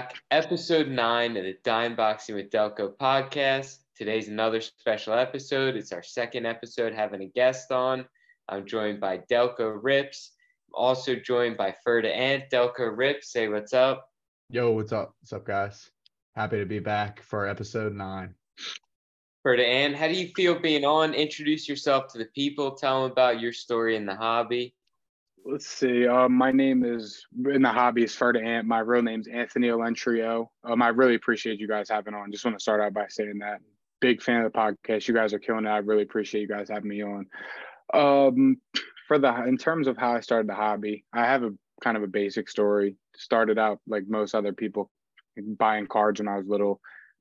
back. Episode nine of the Dime Boxing with Delco podcast. Today's another special episode. It's our second episode having a guest on. I'm joined by Delco Rips. I'm also joined by Ferda Ant Delco Rips, say what's up. Yo, what's up? What's up, guys? Happy to be back for episode nine. Ferda Ant, how do you feel being on? Introduce yourself to the people. Tell them about your story in the hobby. Let's see. Uh, my name is in the hobby is Ant. My real name's Anthony Olentrio. Um, I really appreciate you guys having on. Just want to start out by saying that. Big fan of the podcast. You guys are killing it. I really appreciate you guys having me on. Um, for the in terms of how I started the hobby, I have a kind of a basic story. Started out like most other people, buying cards when I was little.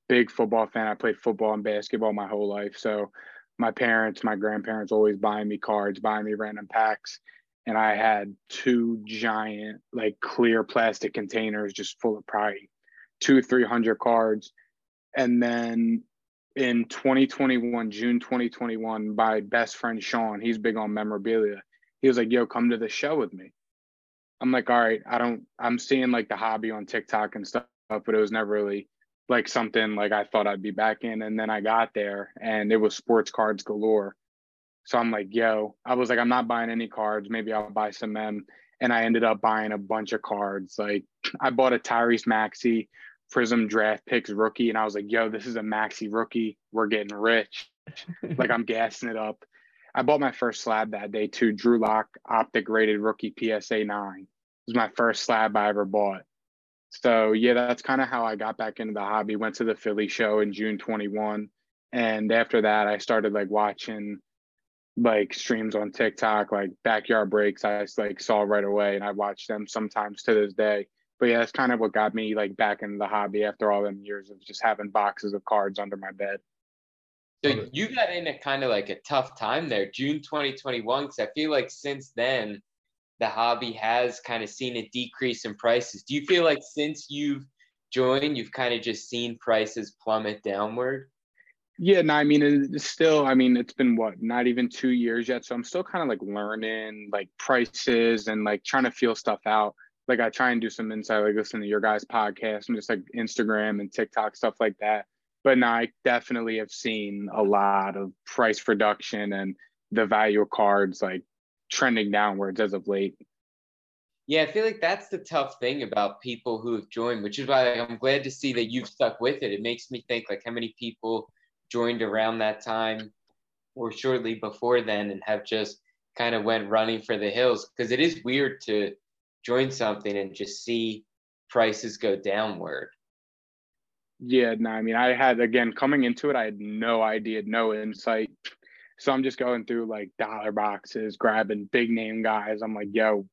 Big football fan. I played football and basketball my whole life. So my parents, my grandparents always buying me cards, buying me random packs and I had two giant, like clear plastic containers just full of probably two, 300 cards. And then in 2021, June 2021, my best friend Sean, he's big on memorabilia. He was like, yo, come to the show with me. I'm like, all right, I don't, I'm seeing like the hobby on TikTok and stuff, but it was never really like something like I thought I'd be back in. And then I got there and it was sports cards galore. So I'm like, yo, I was like, I'm not buying any cards. Maybe I'll buy some M. And I ended up buying a bunch of cards. Like I bought a Tyrese Maxey Prizm Draft Picks rookie, and I was like, yo, this is a Maxey rookie. We're getting rich. like I'm gassing it up. I bought my first slab that day too. Drew Lock Optic Rated Rookie PSA 9. It was my first slab I ever bought. So yeah, that's kind of how I got back into the hobby. Went to the Philly show in June 21. And after that, I started like watching like streams on TikTok, like backyard breaks, I like saw right away and I watch them sometimes to this day. But yeah, that's kind of what got me like back into the hobby after all them years of just having boxes of cards under my bed. So you got in at kind of like a tough time there, June 2021, because I feel like since then the hobby has kind of seen a decrease in prices. Do you feel like since you've joined, you've kind of just seen prices plummet downward? Yeah, no, I mean it's still. I mean it's been what not even two years yet, so I'm still kind of like learning like prices and like trying to feel stuff out. Like I try and do some insight, like listen to your guys' podcast and just like Instagram and TikTok stuff like that. But now I definitely have seen a lot of price reduction and the value of cards like trending downwards as of late. Yeah, I feel like that's the tough thing about people who have joined, which is why I'm glad to see that you've stuck with it. It makes me think like how many people joined around that time or shortly before then and have just kind of went running for the hills because it is weird to join something and just see prices go downward. Yeah, no, I mean, I had again coming into it, I had no idea, no insight. So I'm just going through like dollar boxes, grabbing big name guys. I'm like, yo,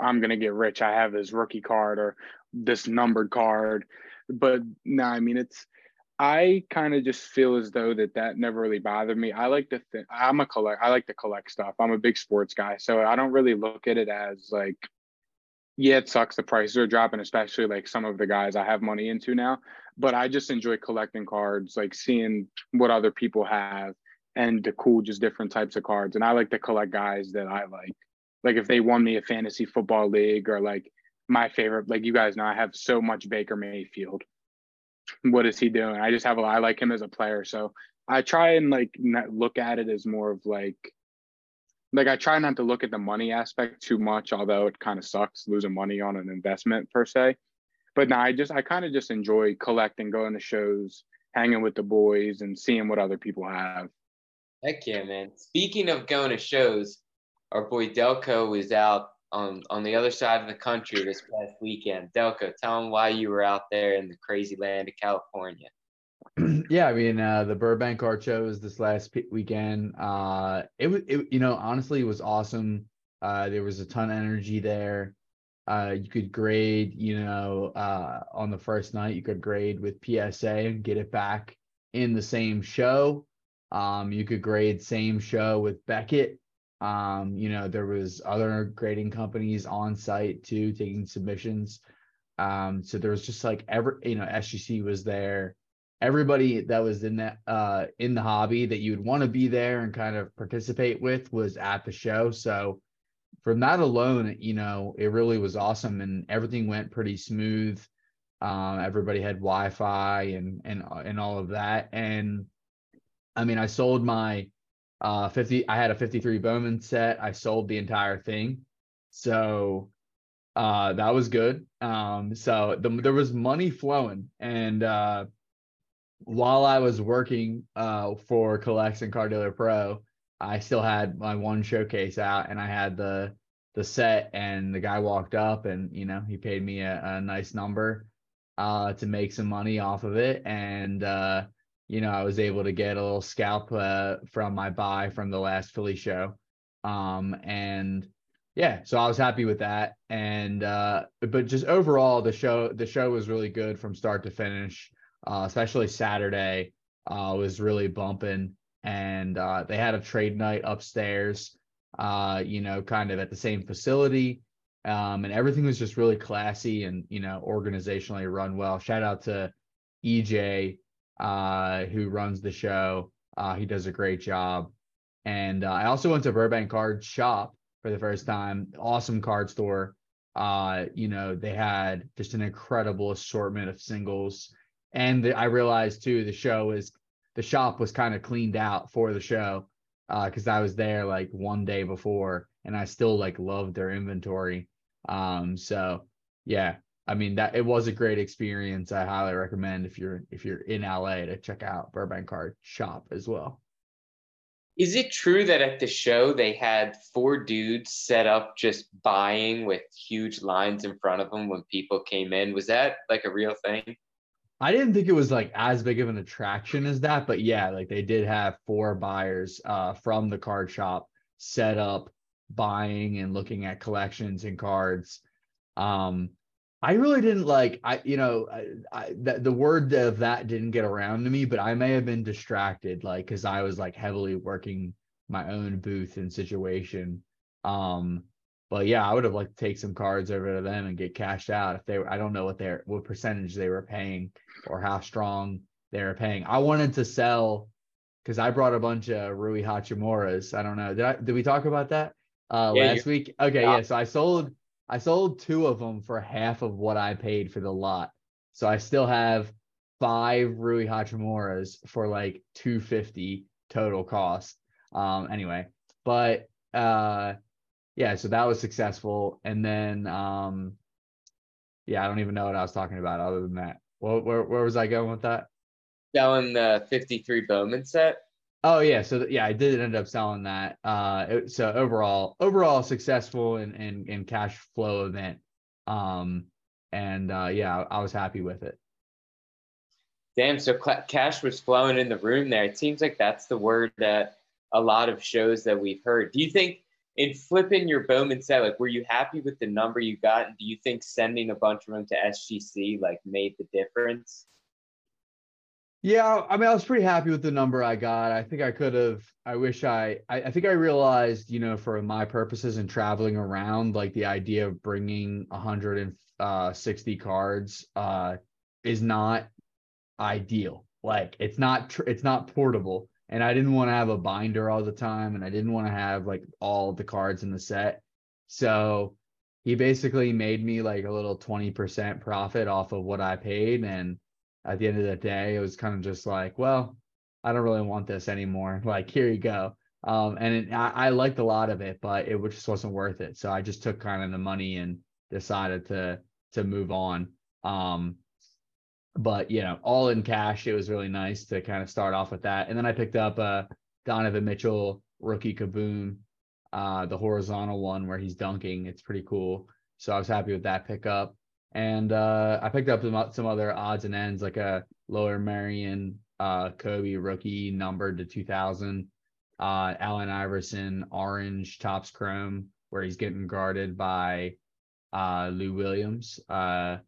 I'm gonna get rich. I have this rookie card or this numbered card. But no, I mean, it's I kind of just feel as though that that never really bothered me. I like to think I'm a collect. I like to collect stuff. I'm a big sports guy, so I don't really look at it as like, yeah, it sucks. The prices are dropping, especially like some of the guys I have money into now. But I just enjoy collecting cards, like seeing what other people have and the cool, just different types of cards. And I like to collect guys that I like. Like if they won me a fantasy football league or like my favorite, like you guys know, I have so much Baker Mayfield what is he doing? I just have a I like him as a player, so I try and like look at it as more of like like I try not to look at the money aspect too much, although it kind of sucks losing money on an investment per se. But now I just I kind of just enjoy collecting, going to shows, hanging with the boys, and seeing what other people have. Heck yeah, man! Speaking of going to shows, our boy Delco was out on on the other side of the country this past weekend. Delco, tell them why you were out there in the crazy land of California. yeah, I mean uh, the Burbank Card Show was this last weekend. Uh, it was, it, you know, honestly, it was awesome. Uh, there was a ton of energy there. Uh, you could grade, you know, uh, on the first night, you could grade with PSA and get it back in the same show. Um, you could grade same show with Beckett um, you know, there was other grading companies on site too taking submissions. Um, so there was just like every, you know, SGC was there. Everybody that was in that uh in the hobby that you'd want to be there and kind of participate with was at the show. So from that alone, you know, it really was awesome and everything went pretty smooth. Um, everybody had Wi-Fi and and and all of that. And I mean, I sold my uh 50. I had a 53 Bowman set. I sold the entire thing. So uh that was good. Um, so the, there was money flowing, and uh, while I was working uh for CollX and Card Dealer Pro, I still had my one showcase out, and I had the the set, and the guy walked up, and you know he paid me a, a nice number uh to make some money off of it, and uh you know I was able to get a little scalp uh, from my buy from the last Philly show, um and yeah so i was happy with that. And uh but just overall the show the show was really good from start to finish uh especially saturday uh was really bumping. And uh they had a trade night upstairs uh you know kind of at the same facility. Um and everything was just really classy and you know organizationally run well. Shout out to ej uh who runs the show uh he does a great job and uh, i also went to burbank card shop for the first time. Awesome card store. Uh, you know, they had just an incredible assortment of singles. And the, I realized too, the show is the shop was kind of cleaned out for the show because uh, I was there like one day before and I still like loved their inventory. Um, so yeah, I mean that it was a great experience. I highly recommend if you're if you're in LA to check out Burbank Card Shop as well. Is it true that at the show they had four dudes set up just buying with huge lines in front of them when people came in? Was that like a real thing? I didn't think it was like as big of an attraction as that, but yeah, like they did have four buyers uh, from the card shop set up buying and looking at collections and cards. Um, I really didn't like I you know I, I the, the word of that didn't get around to me, but I may have been distracted like because I was like heavily working my own booth and situation. Um, but yeah, I would have liked to take some cards over to them and get cashed out if they were. I don't know what their what percentage they were paying or how strong they were paying. I wanted to sell because I brought a bunch of Rui Hachimuras. I don't know. Did I did we talk about that uh yeah, last week? Okay, yeah. yeah. So I sold I sold two of them for half of what I paid for the lot. So I still have five Rui Hachimuras for like 250 total cost. Um anyway, but uh yeah, so that was successful. And then um yeah, I don't even know what I was talking about other than that. Well, where where was I going with that? Selling the 53 Bowman set. Oh yeah, so yeah, I did end up selling that. Uh, so overall, overall successful and and and cash flow event. Um, and uh, yeah, I, I was happy with it. Damn, so cl- cash was flowing in the room there. It seems like that's the word that a lot of shows that we've heard. Do you think in flipping your Bowman set, like, were you happy with the number you got? And do you think sending a bunch of them to SGC like made the difference? Yeah, I mean, I was pretty happy with the number I got. I think I could have. I wish I, I. I think I realized, you know, for my purposes and traveling around, like the idea of bringing 160 cards uh, is not ideal. Like, it's not. Tr- it's not portable, and I didn't want to have a binder all the time, and I didn't want to have like all the cards in the set. So he basically made me like a little 20% profit off of what I paid, and at the end of the day, it was kind of just like, well, I don't really want this anymore. Like, here you go. Um, and it, I, I, liked a lot of it, but it just wasn't worth it. So I just took kind of the money and decided to to move on. Um, but you know, all in cash, it was really nice to kind of start off with that. And then I picked up a Donovan Mitchell rookie kaboom, uh, the horizontal one where he's dunking. It's pretty cool. So I was happy with that pickup. And uh, I picked up some, some other odds and ends, like a Lower Merion uh, Kobe rookie numbered to 2000, uh, Allen Iverson orange Topps chrome, where he's getting guarded by uh, Lou Williams. Uh,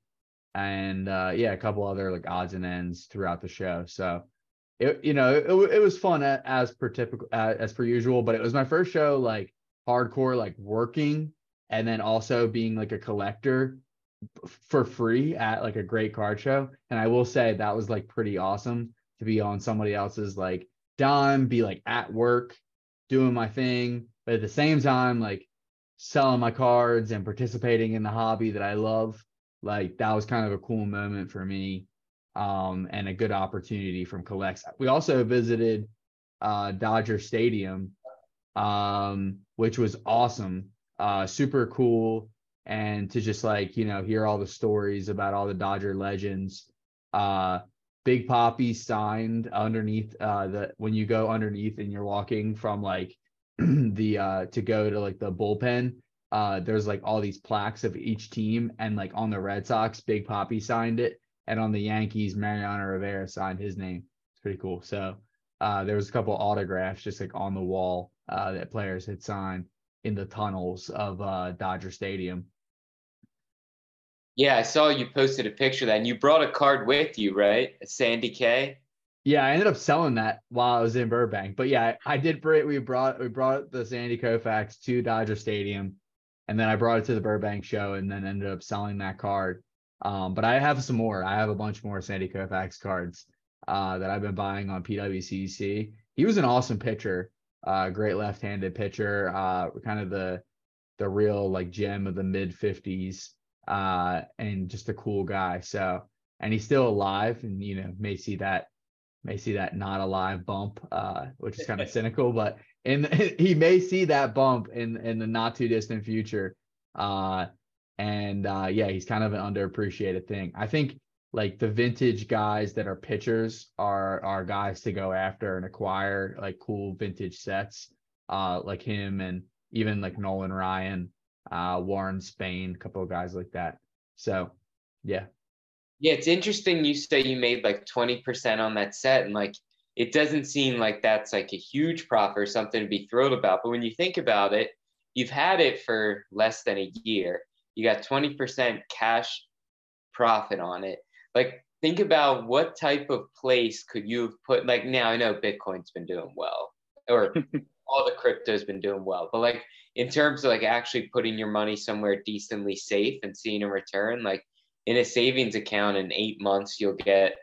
and uh, yeah, a couple other like odds and ends throughout the show. So it, you know, it, it was fun as per typical, as per usual, but it was my first show like hardcore, like working and then also being like a collector for free at like a great card show. And I will say that was like pretty awesome to be on somebody else's like dime, be like at work doing my thing, but at the same time, like selling my cards and participating in the hobby that I love. like that was kind of a cool moment for me um, and a good opportunity from CollX we also visited uh, dodger stadium um, which was awesome uh, super cool and to just like you know hear all the stories about all the dodger legends uh, big poppy signed underneath uh, the when you go underneath and you're walking from like the uh to go to like the bullpen uh there's like all these plaques of each team and like on the red sox big poppy signed it and on the yankees mariano rivera signed his name. It's pretty cool. So uh there was a couple autographs just like on the wall uh that players had signed in the tunnels of uh dodger stadium yeah i saw you posted a picture of that and you brought a card with you right a sandy k yeah, I ended up selling that while I was in Burbank. But yeah, I did bring we brought we brought the Sandy Koufax to Dodger Stadium, and then I brought it to the Burbank show, and then ended up selling that card. Um, but I have some more. I have a bunch more Sandy Koufax cards uh, that I've been buying on PWCC. He was an awesome pitcher, uh, great left-handed pitcher, uh, kind of the the real like gem of the mid 50s, uh, and just a cool guy. So, and he's still alive, and you know may see that may see that not alive bump, uh, which is kind of cynical, but in he may see that bump in in the not too distant future. Uh, and uh, yeah, he's kind of an underappreciated thing. I think like the vintage guys that are pitchers are are guys to go after and acquire like cool vintage sets, uh, like him and even like Nolan Ryan, uh, Warren Spahn, a couple of guys like that. So yeah, yeah, it's interesting you say you made like 20% on that set and like it doesn't seem like that's like a huge profit or something to be thrilled about. But when you think about it, you've had it for less than a year. You got 20% cash profit on it. Like think about what type of place could you have put like now I know Bitcoin's been doing well or all the crypto's been doing well. But like in terms of like actually putting your money somewhere decently safe and seeing a return, like in a savings account in eight months you'll get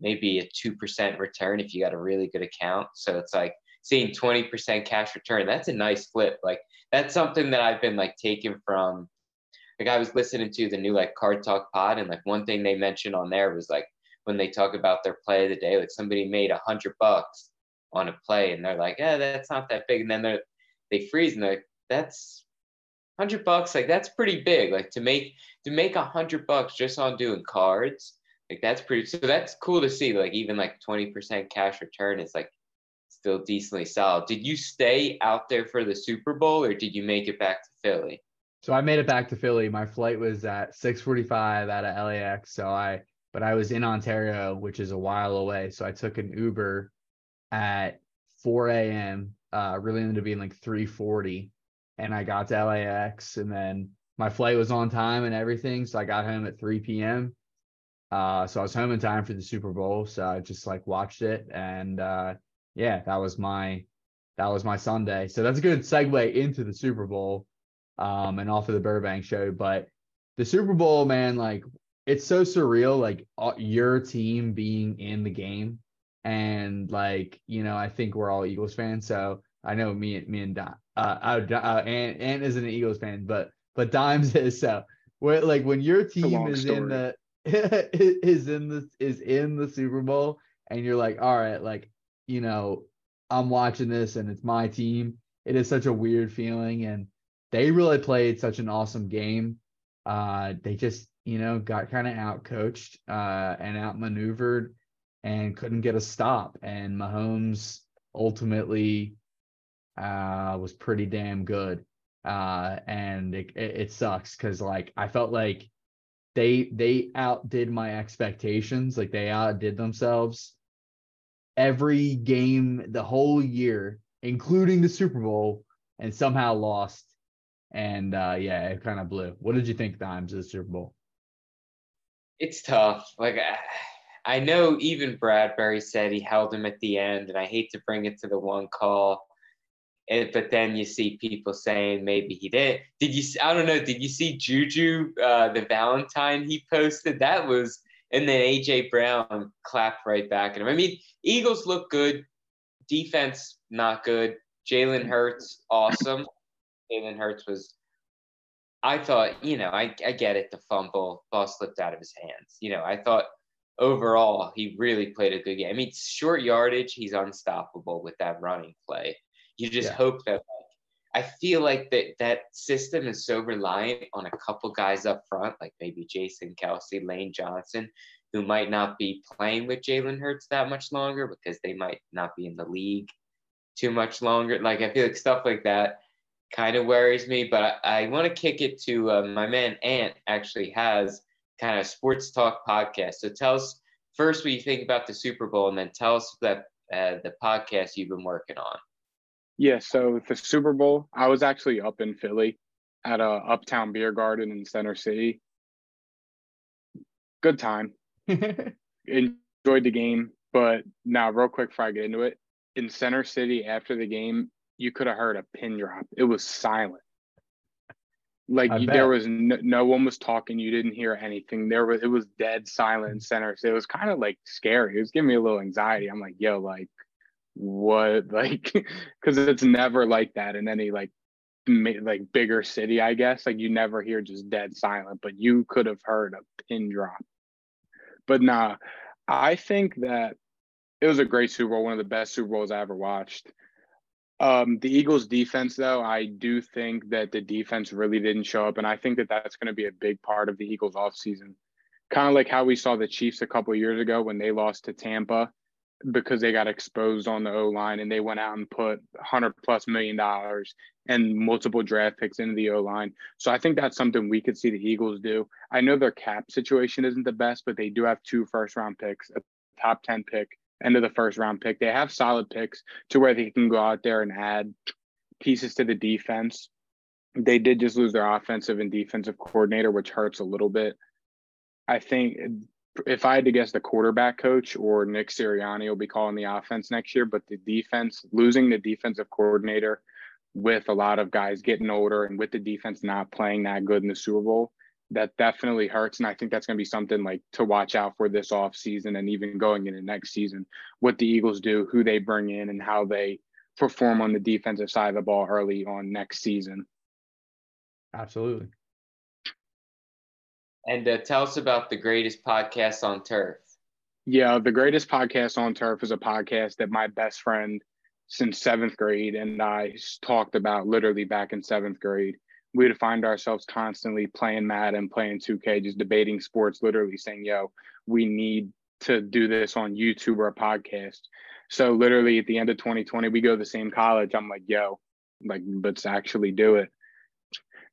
maybe a 2% return if you got a really good account. So it's like seeing 20% cash return that's a nice flip. Like that's something that i've been like taken from like i was listening to the new like card talk pod and like one thing they mentioned on there was like when they talk about their play of the day like somebody made a hundred bucks on a play and they're like yeah that's not that big. And then they're they freeze and they're like that's hundred bucks, like that's pretty big. Like to make to make a hundred bucks just on doing cards, like that's pretty. So that's cool to see. Like even like twenty percent cash return is like still decently solid. Did you stay out there for the Super Bowl, or did you make it back to Philly? So I made it back to Philly. My flight was at 6:45 out of LAX. So I, but I was in Ontario, which is a while away. So I took an Uber at 4 a.m. Uh, really ended up being like 3:40 and I got to LAX and then my flight was on time and everything. So I got home at 3 p.m. Uh, so I was home in time for the Super Bowl. So I just like watched it and uh, yeah, that was my that was my Sunday. So that's a good segue into the Super Bowl um, and off of the Burbank show. But the Super Bowl, man, like it's so surreal, like uh, your team being in the game. And like, you know, I think we're all Eagles fans. So I know me, me and Don, uh, uh, uh Ant, Ant isn't an Eagles fan, but but Dimes is. So where like when your team is story. in the is in the is in the Super Bowl, and you're like, all right, like you know, I'm watching this and it's my team. It is such a weird feeling, and they really played such an awesome game. Uh, they just you know got kind of out coached uh, and outmaneuvered and couldn't get a stop. And Mahomes ultimately uh, was pretty damn good. Uh, and it, it, it sucks because like I felt like they they outdid my expectations. Like they outdid themselves every game the whole year, including the Super Bowl, and somehow lost. And uh, yeah, it kind of blew. What did you think, Dimes, of the Super Bowl? It's tough. Like I know even Bradberry said he held him at the end, and I hate to bring it to the one call and, but then you see people saying maybe he did. Did you? I don't know. Did you see Juju uh, the Valentine he posted? That was, and then AJ Brown clapped right back at him. I mean, Eagles look good, defense not good. Jalen Hurts awesome. Jalen Hurts was I thought, you know, I, I get it, the fumble, ball slipped out of his hands. You know, I thought overall he really played a good game. I mean, short yardage, he's unstoppable with that running play. You just yeah. hope that I feel like that that system is so reliant on a couple guys up front, like maybe Jason Kelce, Lane Johnson, who might not be playing with Jalen Hurts that much longer because they might not be in the league too much longer. Like I feel like stuff like that kind of worries me. But I, I want to kick it to uh, my man Ant. Actually, has kind of sports talk podcast. So tell us first what you think about the Super Bowl, and then tell us that uh, the podcast you've been working on. Yeah, so the Super Bowl, I was actually up in Philly at a Uptown Beer Garden in Center City. Good time. Enjoyed the game, but now real quick before I get into it, in Center City after the game, you could have heard a pin drop. It was silent. Like you, there was no, no, one was talking. You didn't hear anything. There was it was dead silent in center. So it was kind of like scary. It was giving me a little anxiety. I'm like, yo, like what like because it's never like that in any like like bigger city i guess. Like you never hear just dead silent but you could have heard a pin drop. But nah i think that it was a great super bowl one of the best super bowls i ever watched. Um, the eagles defense though i do think that the defense really didn't show up and i think that that's going to be a big part of the eagles offseason. Kind of like how we saw the chiefs a couple years ago when they lost to tampa because they got exposed on the O line and they went out and put 100 plus million dollars and multiple draft picks into the O line. So I think that's something we could see the Eagles do. I know their cap situation isn't the best, but they do have two first round picks, a top 10 pick, end of the first round pick. They have solid picks to where they can go out there and add pieces to the defense. They did just lose their offensive and defensive coordinator, which hurts a little bit. I think if I had to guess, the quarterback coach or Nick Sirianni will be calling the offense next year. But the defense, losing the defensive coordinator with a lot of guys getting older and with the defense not playing that good in the Super Bowl, that definitely hurts. And I think that's going to be something like to watch out for this off season and even going into next season. What the Eagles do, who they bring in, and how they perform on the defensive side of the ball early on next season. Absolutely. And uh, tell us about the greatest podcast on turf. Yeah, the greatest podcast on turf is a podcast that my best friend since seventh grade and I talked about literally back in seventh grade. We would find ourselves constantly playing Madden, playing 2K, just debating sports, literally saying, yo, we need to do this on YouTube or a podcast. So literally at the end of 2020, we go to the same college. I'm like, yo, like let's actually do it.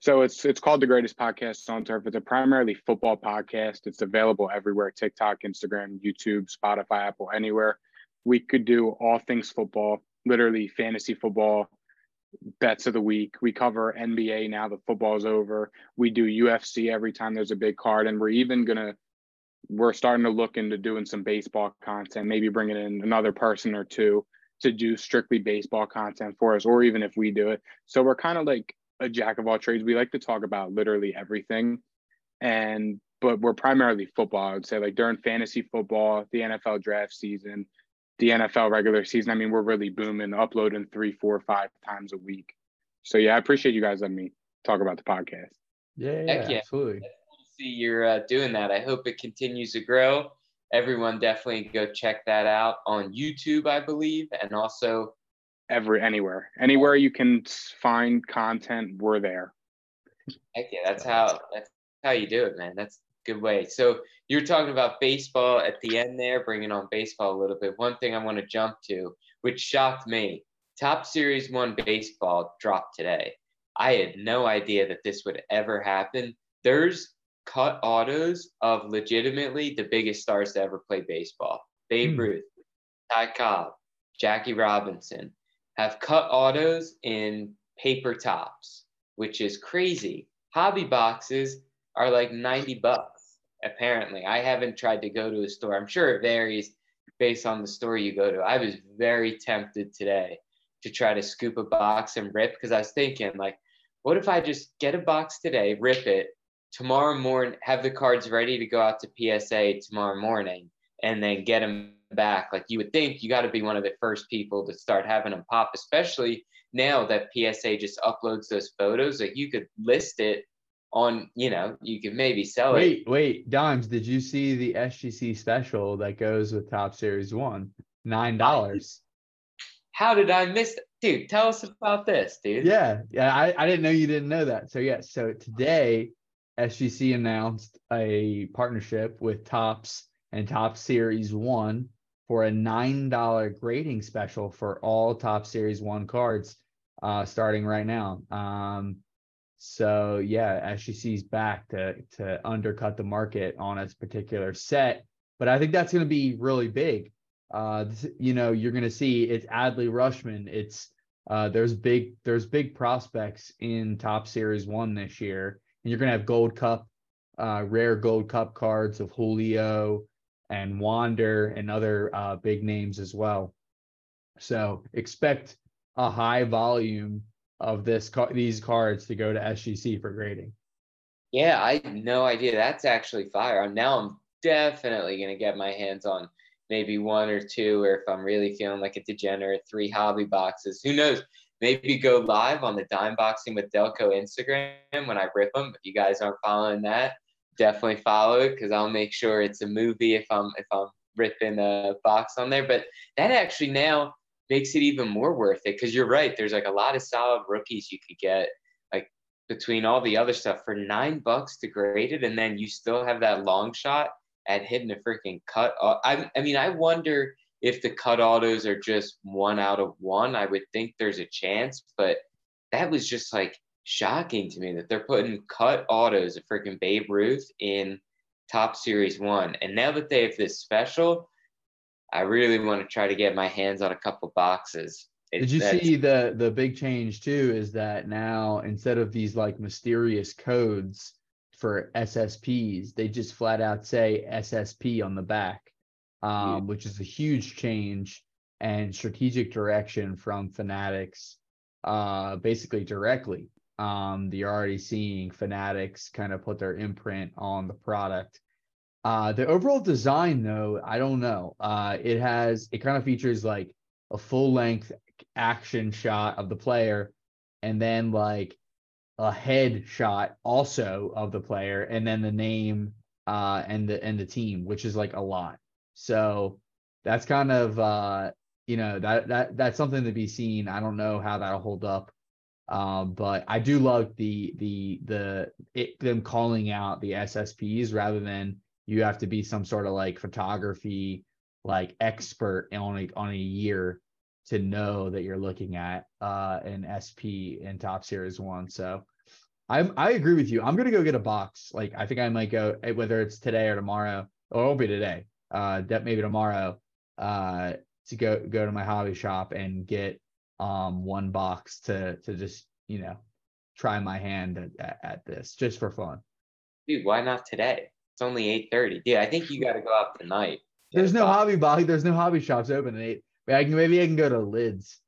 So it's it's called the greatest podcast on turf. It's a primarily football podcast. It's available everywhere: TikTok, Instagram, YouTube, Spotify, Apple, anywhere. We could do all things football, literally fantasy football, bets of the week. We cover NBA now that football's over. We do UFC every time there's a big card, and we're even gonna we're starting to look into doing some baseball content, maybe bringing in another person or two to do strictly baseball content for us, or even if we do it. So we're kind of like a jack of all trades. We like to talk about literally everything. And but we're primarily football, I would say, like during fantasy football, the NFL draft season, the NFL regular season. I mean, we're really booming, uploading three, four, five times a week. So yeah, I appreciate you guys letting me talk about the podcast. Yeah, yeah, yeah. absolutely. See, you're uh, doing that. I hope it continues to grow. Everyone definitely go check that out on YouTube, I believe, and also every anywhere anywhere you can find content we're there Heck yeah, that's how that's how you do it, man. That's a good way. So you're talking about baseball at the end there, bringing on baseball a little bit. One thing I want to jump to, which shocked me, Topps Series One baseball dropped today. I had no idea that this would ever happen. There's cut autos of legitimately the biggest stars to ever play baseball: Babe hmm. Ruth, Ty Cobb, Jackie Robinson, have cut autos in paper Topps, which is crazy. Hobby boxes are like 90 bucks, apparently. I haven't tried to go to a store. I'm sure it varies based on the store you go to. I was very tempted today to try to scoop a box and rip because I was thinking, like, what if I just get a box today, rip it, tomorrow morning, have the cards ready to go out to PSA tomorrow morning, and then get them back. Like you would think you got to be one of the first people to start having them pop, especially now that PSA just uploads those photos. Like you could list it on, you know, you could maybe sell wait, it. Wait, wait, Dimes, did you see the SGC special that goes with Topps Series One? Nine dollars. How did I miss it? Dude, tell us about this, dude. Yeah, yeah. I, I didn't know you didn't know that. So yeah, so today SGC announced a partnership with Topps and Topps Series One for a nine dollar grading special for all Topps Series One cards, uh, starting right now. Um, so yeah, SGC's back to to undercut the market on its particular set, but I think that's going to be really big. Uh, you know, you're going to see it's Adley Rutschman. It's uh, there's big there's big prospects in Topps Series One this year, and you're going to have Gold Cup, uh, rare Gold Cup cards of Julio and Wander and other uh, big names as well. So expect a high volume of this these cards to go to SGC for grading. Yeah, I had no idea. That's actually fire. I'm now I'm definitely gonna get my hands on maybe one or two, or if I'm really feeling like a degenerate, three hobby boxes. Who knows? Maybe go live on the Dime Boxing with Delco Instagram when I rip them. If you guys aren't following that, definitely follow it because I'll make sure it's a movie if I'm if I'm ripping a box on there. But that actually now makes it even more worth it because you're right. There's like a lot of solid rookies you could get like between all the other stuff for nine bucks to grade it, and then you still have that long shot at hitting a freaking cut. I I mean, I wonder if the cut autos are just one out of one. I would think there's a chance, but that was just like shocking to me that they're putting cut autos of freaking Babe Ruth in Topps series one. And now that they have this special, I really want to try to get my hands on a couple boxes. It- Did you see the the big change too? Is that now instead of these like mysterious codes for SSPs, they just flat out say SSP on the back, um, which is a huge change and strategic direction from Fanatics, uh, basically directly. Um, you're already seeing Fanatics kind of put their imprint on the product. Uh, the overall design, though, I don't know. Uh, it has it kind of features like a full length action shot of the player and then like a head shot also of the player and then the name uh and the and the team which is like a lot so that's kind of uh you know that that that's something to be seen i don't know how that'll hold up um but i do love the the the it, them calling out the ssps rather than you have to be some sort of like photography like expert on a on a year to know that you're looking at uh an SP in Topps series one. So I'm I agree with you. I'm gonna go get a box. Like I think I might go eh, whether it's today or tomorrow, or it'll be today. Uh that maybe tomorrow uh to go go to my hobby shop and get um one box to to just you know try my hand at, at, at this just for fun. dude, why not today? It's only eight thirty. Dude, I think you got to go out tonight. There's no hobby box. There's no hobby shops open at eight. But I can maybe I can go to Lids,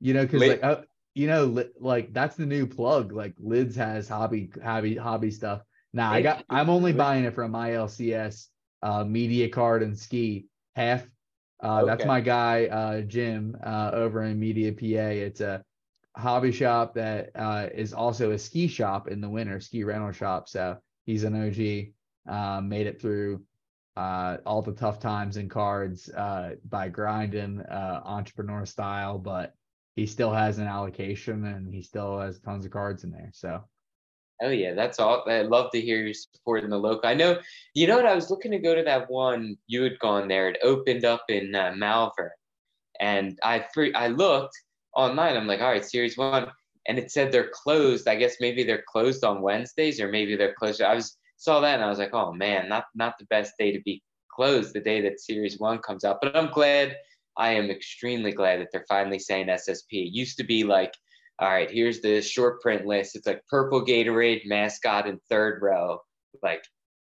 you know, because Lid- like uh, you know, li- like that's the new plug. Like Lids has hobby hobby hobby stuff. Nah, I got. I'm only buying it from my LCS, uh, media card and ski half. Uh, that's my guy, uh, Jim, uh, over in Media PA. It's a hobby shop that uh, is also a ski shop in the winter, ski rental shop. So he's an OG. Uh, made it through uh, all the tough times and cards uh, by grinding uh, entrepreneur style, but he still has an allocation and he still has tons of cards in there. So Oh yeah, that's all. I love to hear you supporting the local. I know, you know what? I was looking to go to that one you had gone there. It opened up in uh, Malvern, and I fre- I looked online. I'm like, all right, Series One, and it said they're closed. I guess maybe they're closed on Wednesdays, or maybe they're closed. I was saw that and I was like, oh man, not not the best day to be closed. The day that Series One comes out, but I'm glad. I am extremely glad that they're finally saying SSP. It used to be like all right, here's the short print list. It's like purple Gatorade mascot in third row, like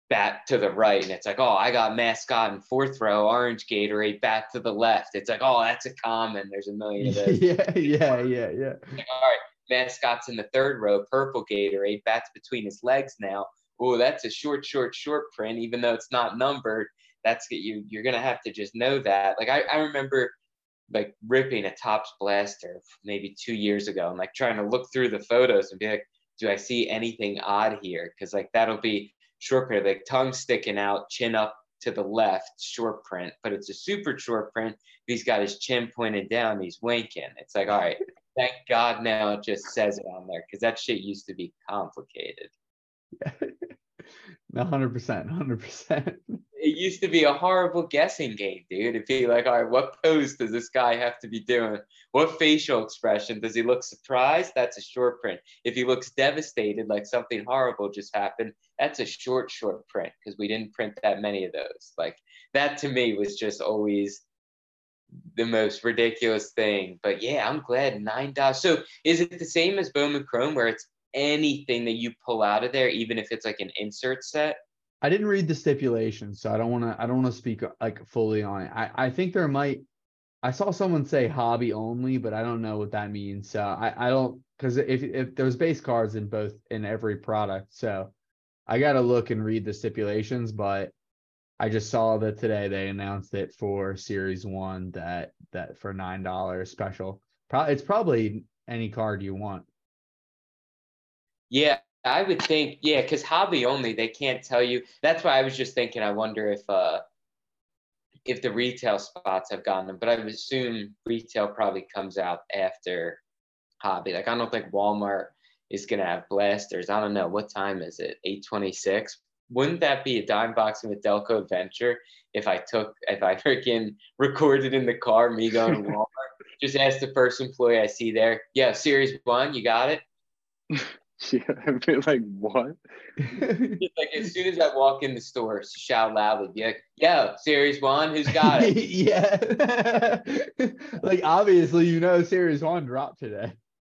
bat to the right. And it's like, oh, I got mascot in fourth row, orange Gatorade, bat to the left. It's like, oh, that's a common. There's a million of those. yeah, yeah, yeah, yeah. Like, all right, mascot's in the third row, purple Gatorade, bats between his legs now. Oh, that's a short, short, short print, even though it's not numbered. That's you. You're gonna have to just know that. Like I, I remember like ripping a Topps blaster maybe two years ago and like trying to look through the photos and be like do I see anything odd here? Because like that'll be short print, like tongue sticking out, chin up to the left, short print, but it's a super short print. He's got his chin pointed down, he's winking. It's like, all right, thank God now it just says it on there because that shit used to be complicated. Hundred percent, hundred percent. It used to be a horrible guessing game, dude. It'd be like, all right, what pose does this guy have to be doing? What facial expression does he look surprised? That's a short print. If he looks devastated, like something horrible just happened, that's a short, short print because we didn't print that many of those. Like that to me was just always the most ridiculous thing. But yeah, I'm glad nine dollars. So is it the same as Bowman Chrome where it's anything that you pull out of there, even if it's like an insert set? I didn't read the stipulations, so I don't want to. I don't want to speak like fully on it. I I think there might. I saw someone say hobby only, but I don't know what that means. So I I don't because if if there's base cards in both in every product, so I got to look and read the stipulations. But I just saw that today they announced it for Series One that that for nine dollars special. Probably it's probably any card you want. Yeah, I would think, yeah, because hobby only, they can't tell you. That's why I was just thinking. I wonder if uh if the retail spots have gotten them, but I would assume retail probably comes out after hobby. Like I don't think Walmart is gonna have blasters. I don't know what time is it? Eight twenty six. Wouldn't that be a dime boxing with Delco Adventure if I took if I freaking recorded in the car me going to Walmart? just ask the first employee I see there. Yeah, series one, you got it. Yeah, I'd be like, what? Like as soon as I walk in the store, shout loudly, be like, "Yo, Series One, who's got it?" yeah, like obviously you know Series One dropped today.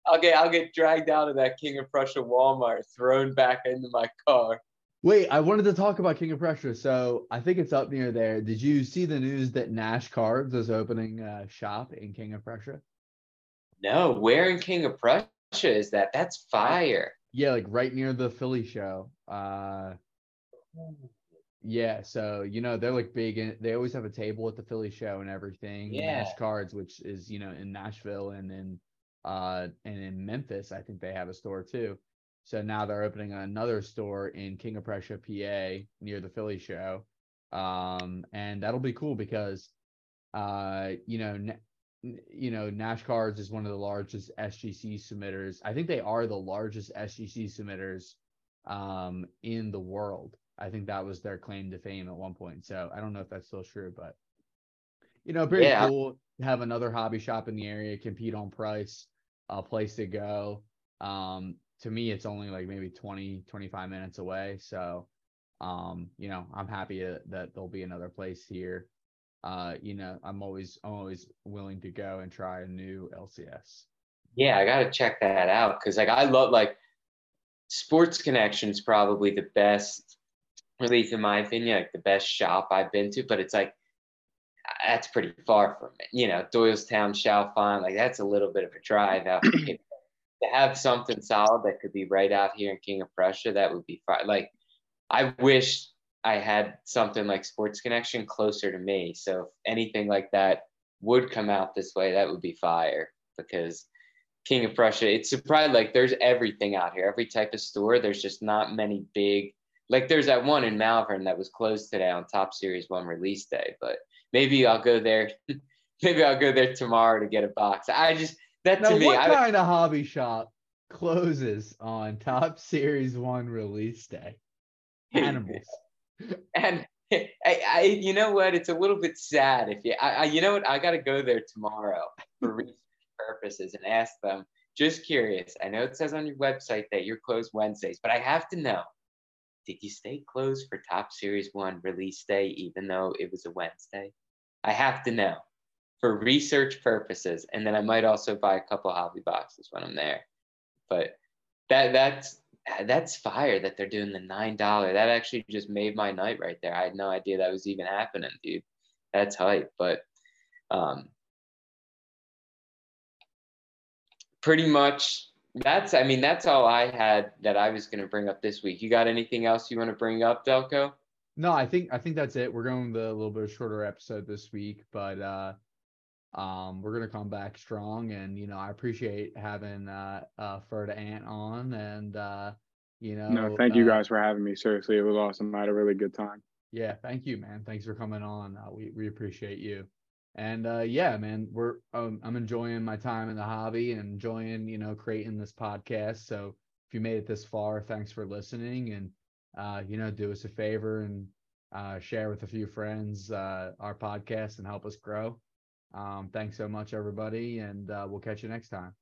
I'll get I'll get dragged out of that King of Prussia Walmart, thrown back into my car. Wait, I wanted to talk about King of Prussia. So I think it's up near there. Did you see the news that Nash Cards is opening a shop in King of Prussia? No, where in King of Prussia is that? That's fire. Yeah, like right near the Philly show. Uh yeah, so you know they're like big and they always have a table at the Philly show and everything. Yeah. Nash Cards, which is you know in Nashville and in uh and in Memphis, I think they have a store too. So now they're opening another store in King of Prussia, PA, near the Philly show. Um, and that'll be cool because uh, you know, you know, Nash Cards is one of the largest SGC submitters. I think they are the largest SGC submitters um, in the world. I think that was their claim to fame at one point. So I don't know if that's still true, but you know, pretty Yeah. cool to have another hobby shop in the area, compete on price, a place to go. Um, to me, it's only like maybe 20, 25 minutes away. So, um, you know, I'm happy that, that there'll be another place here uh, you know, I'm always I'm always willing to go and try a new LCS. Yeah, I gotta check that out because like I love like Sports Connection's probably the best, at least in my opinion, like the best shop I've been to. But it's like that's pretty far from it. You know, Doylestown, Chalfont, like that's a little bit of a drive out. to have something solid that could be right out here in King of Prussia, that would be fine. Like I wish I had something like Sports Connection closer to me. So if anything like that would come out this way, that would be fire because King of Prussia, it's surprised like there's everything out here, every type of store. There's just not many big like there's that one in Malvern that was closed today on Topps Series One release day, but maybe I'll go there. maybe I'll go there tomorrow to get a box. I just that Now, to me, what I, kind of hobby shop closes on Topps Series One release day? Animals. And I, I, you know what? It's a little bit sad if you, I, I you know what? I got to go there tomorrow for research purposes and ask them. Just curious. I know it says on your website that you're closed Wednesdays, but I have to know: Did you stay closed for Topps Series One release day, even though it was a Wednesday? I have to know for research purposes, and then I might also buy a couple hobby boxes when I'm there. But that that's that's fire that they're doing the nine dollar. That actually just made my night right there. I had no idea that was even happening, dude. That's hype. But um pretty much that's I mean, that's all I had that I was gonna bring up this week. You got anything else you want to bring up, Delco? No, I think I think that's it. We're going the little bit shorter episode this week, but uh um, we're gonna come back strong. And you know, I appreciate having uh, uh, Ferda Ant on, and uh, you know, No, thank you uh, guys for having me. Seriously, it was awesome. I had a really good time. Yeah, thank you, man. Thanks for coming on. Uh, we we appreciate you. And uh, yeah, man, we're um, I'm enjoying my time in the hobby and enjoying you know creating this podcast. So if you made it this far, thanks for listening, and uh, you know, do us a favor and uh, share with a few friends uh, our podcast and help us grow. Um, thanks so much, everybody, and uh, we'll catch you next time.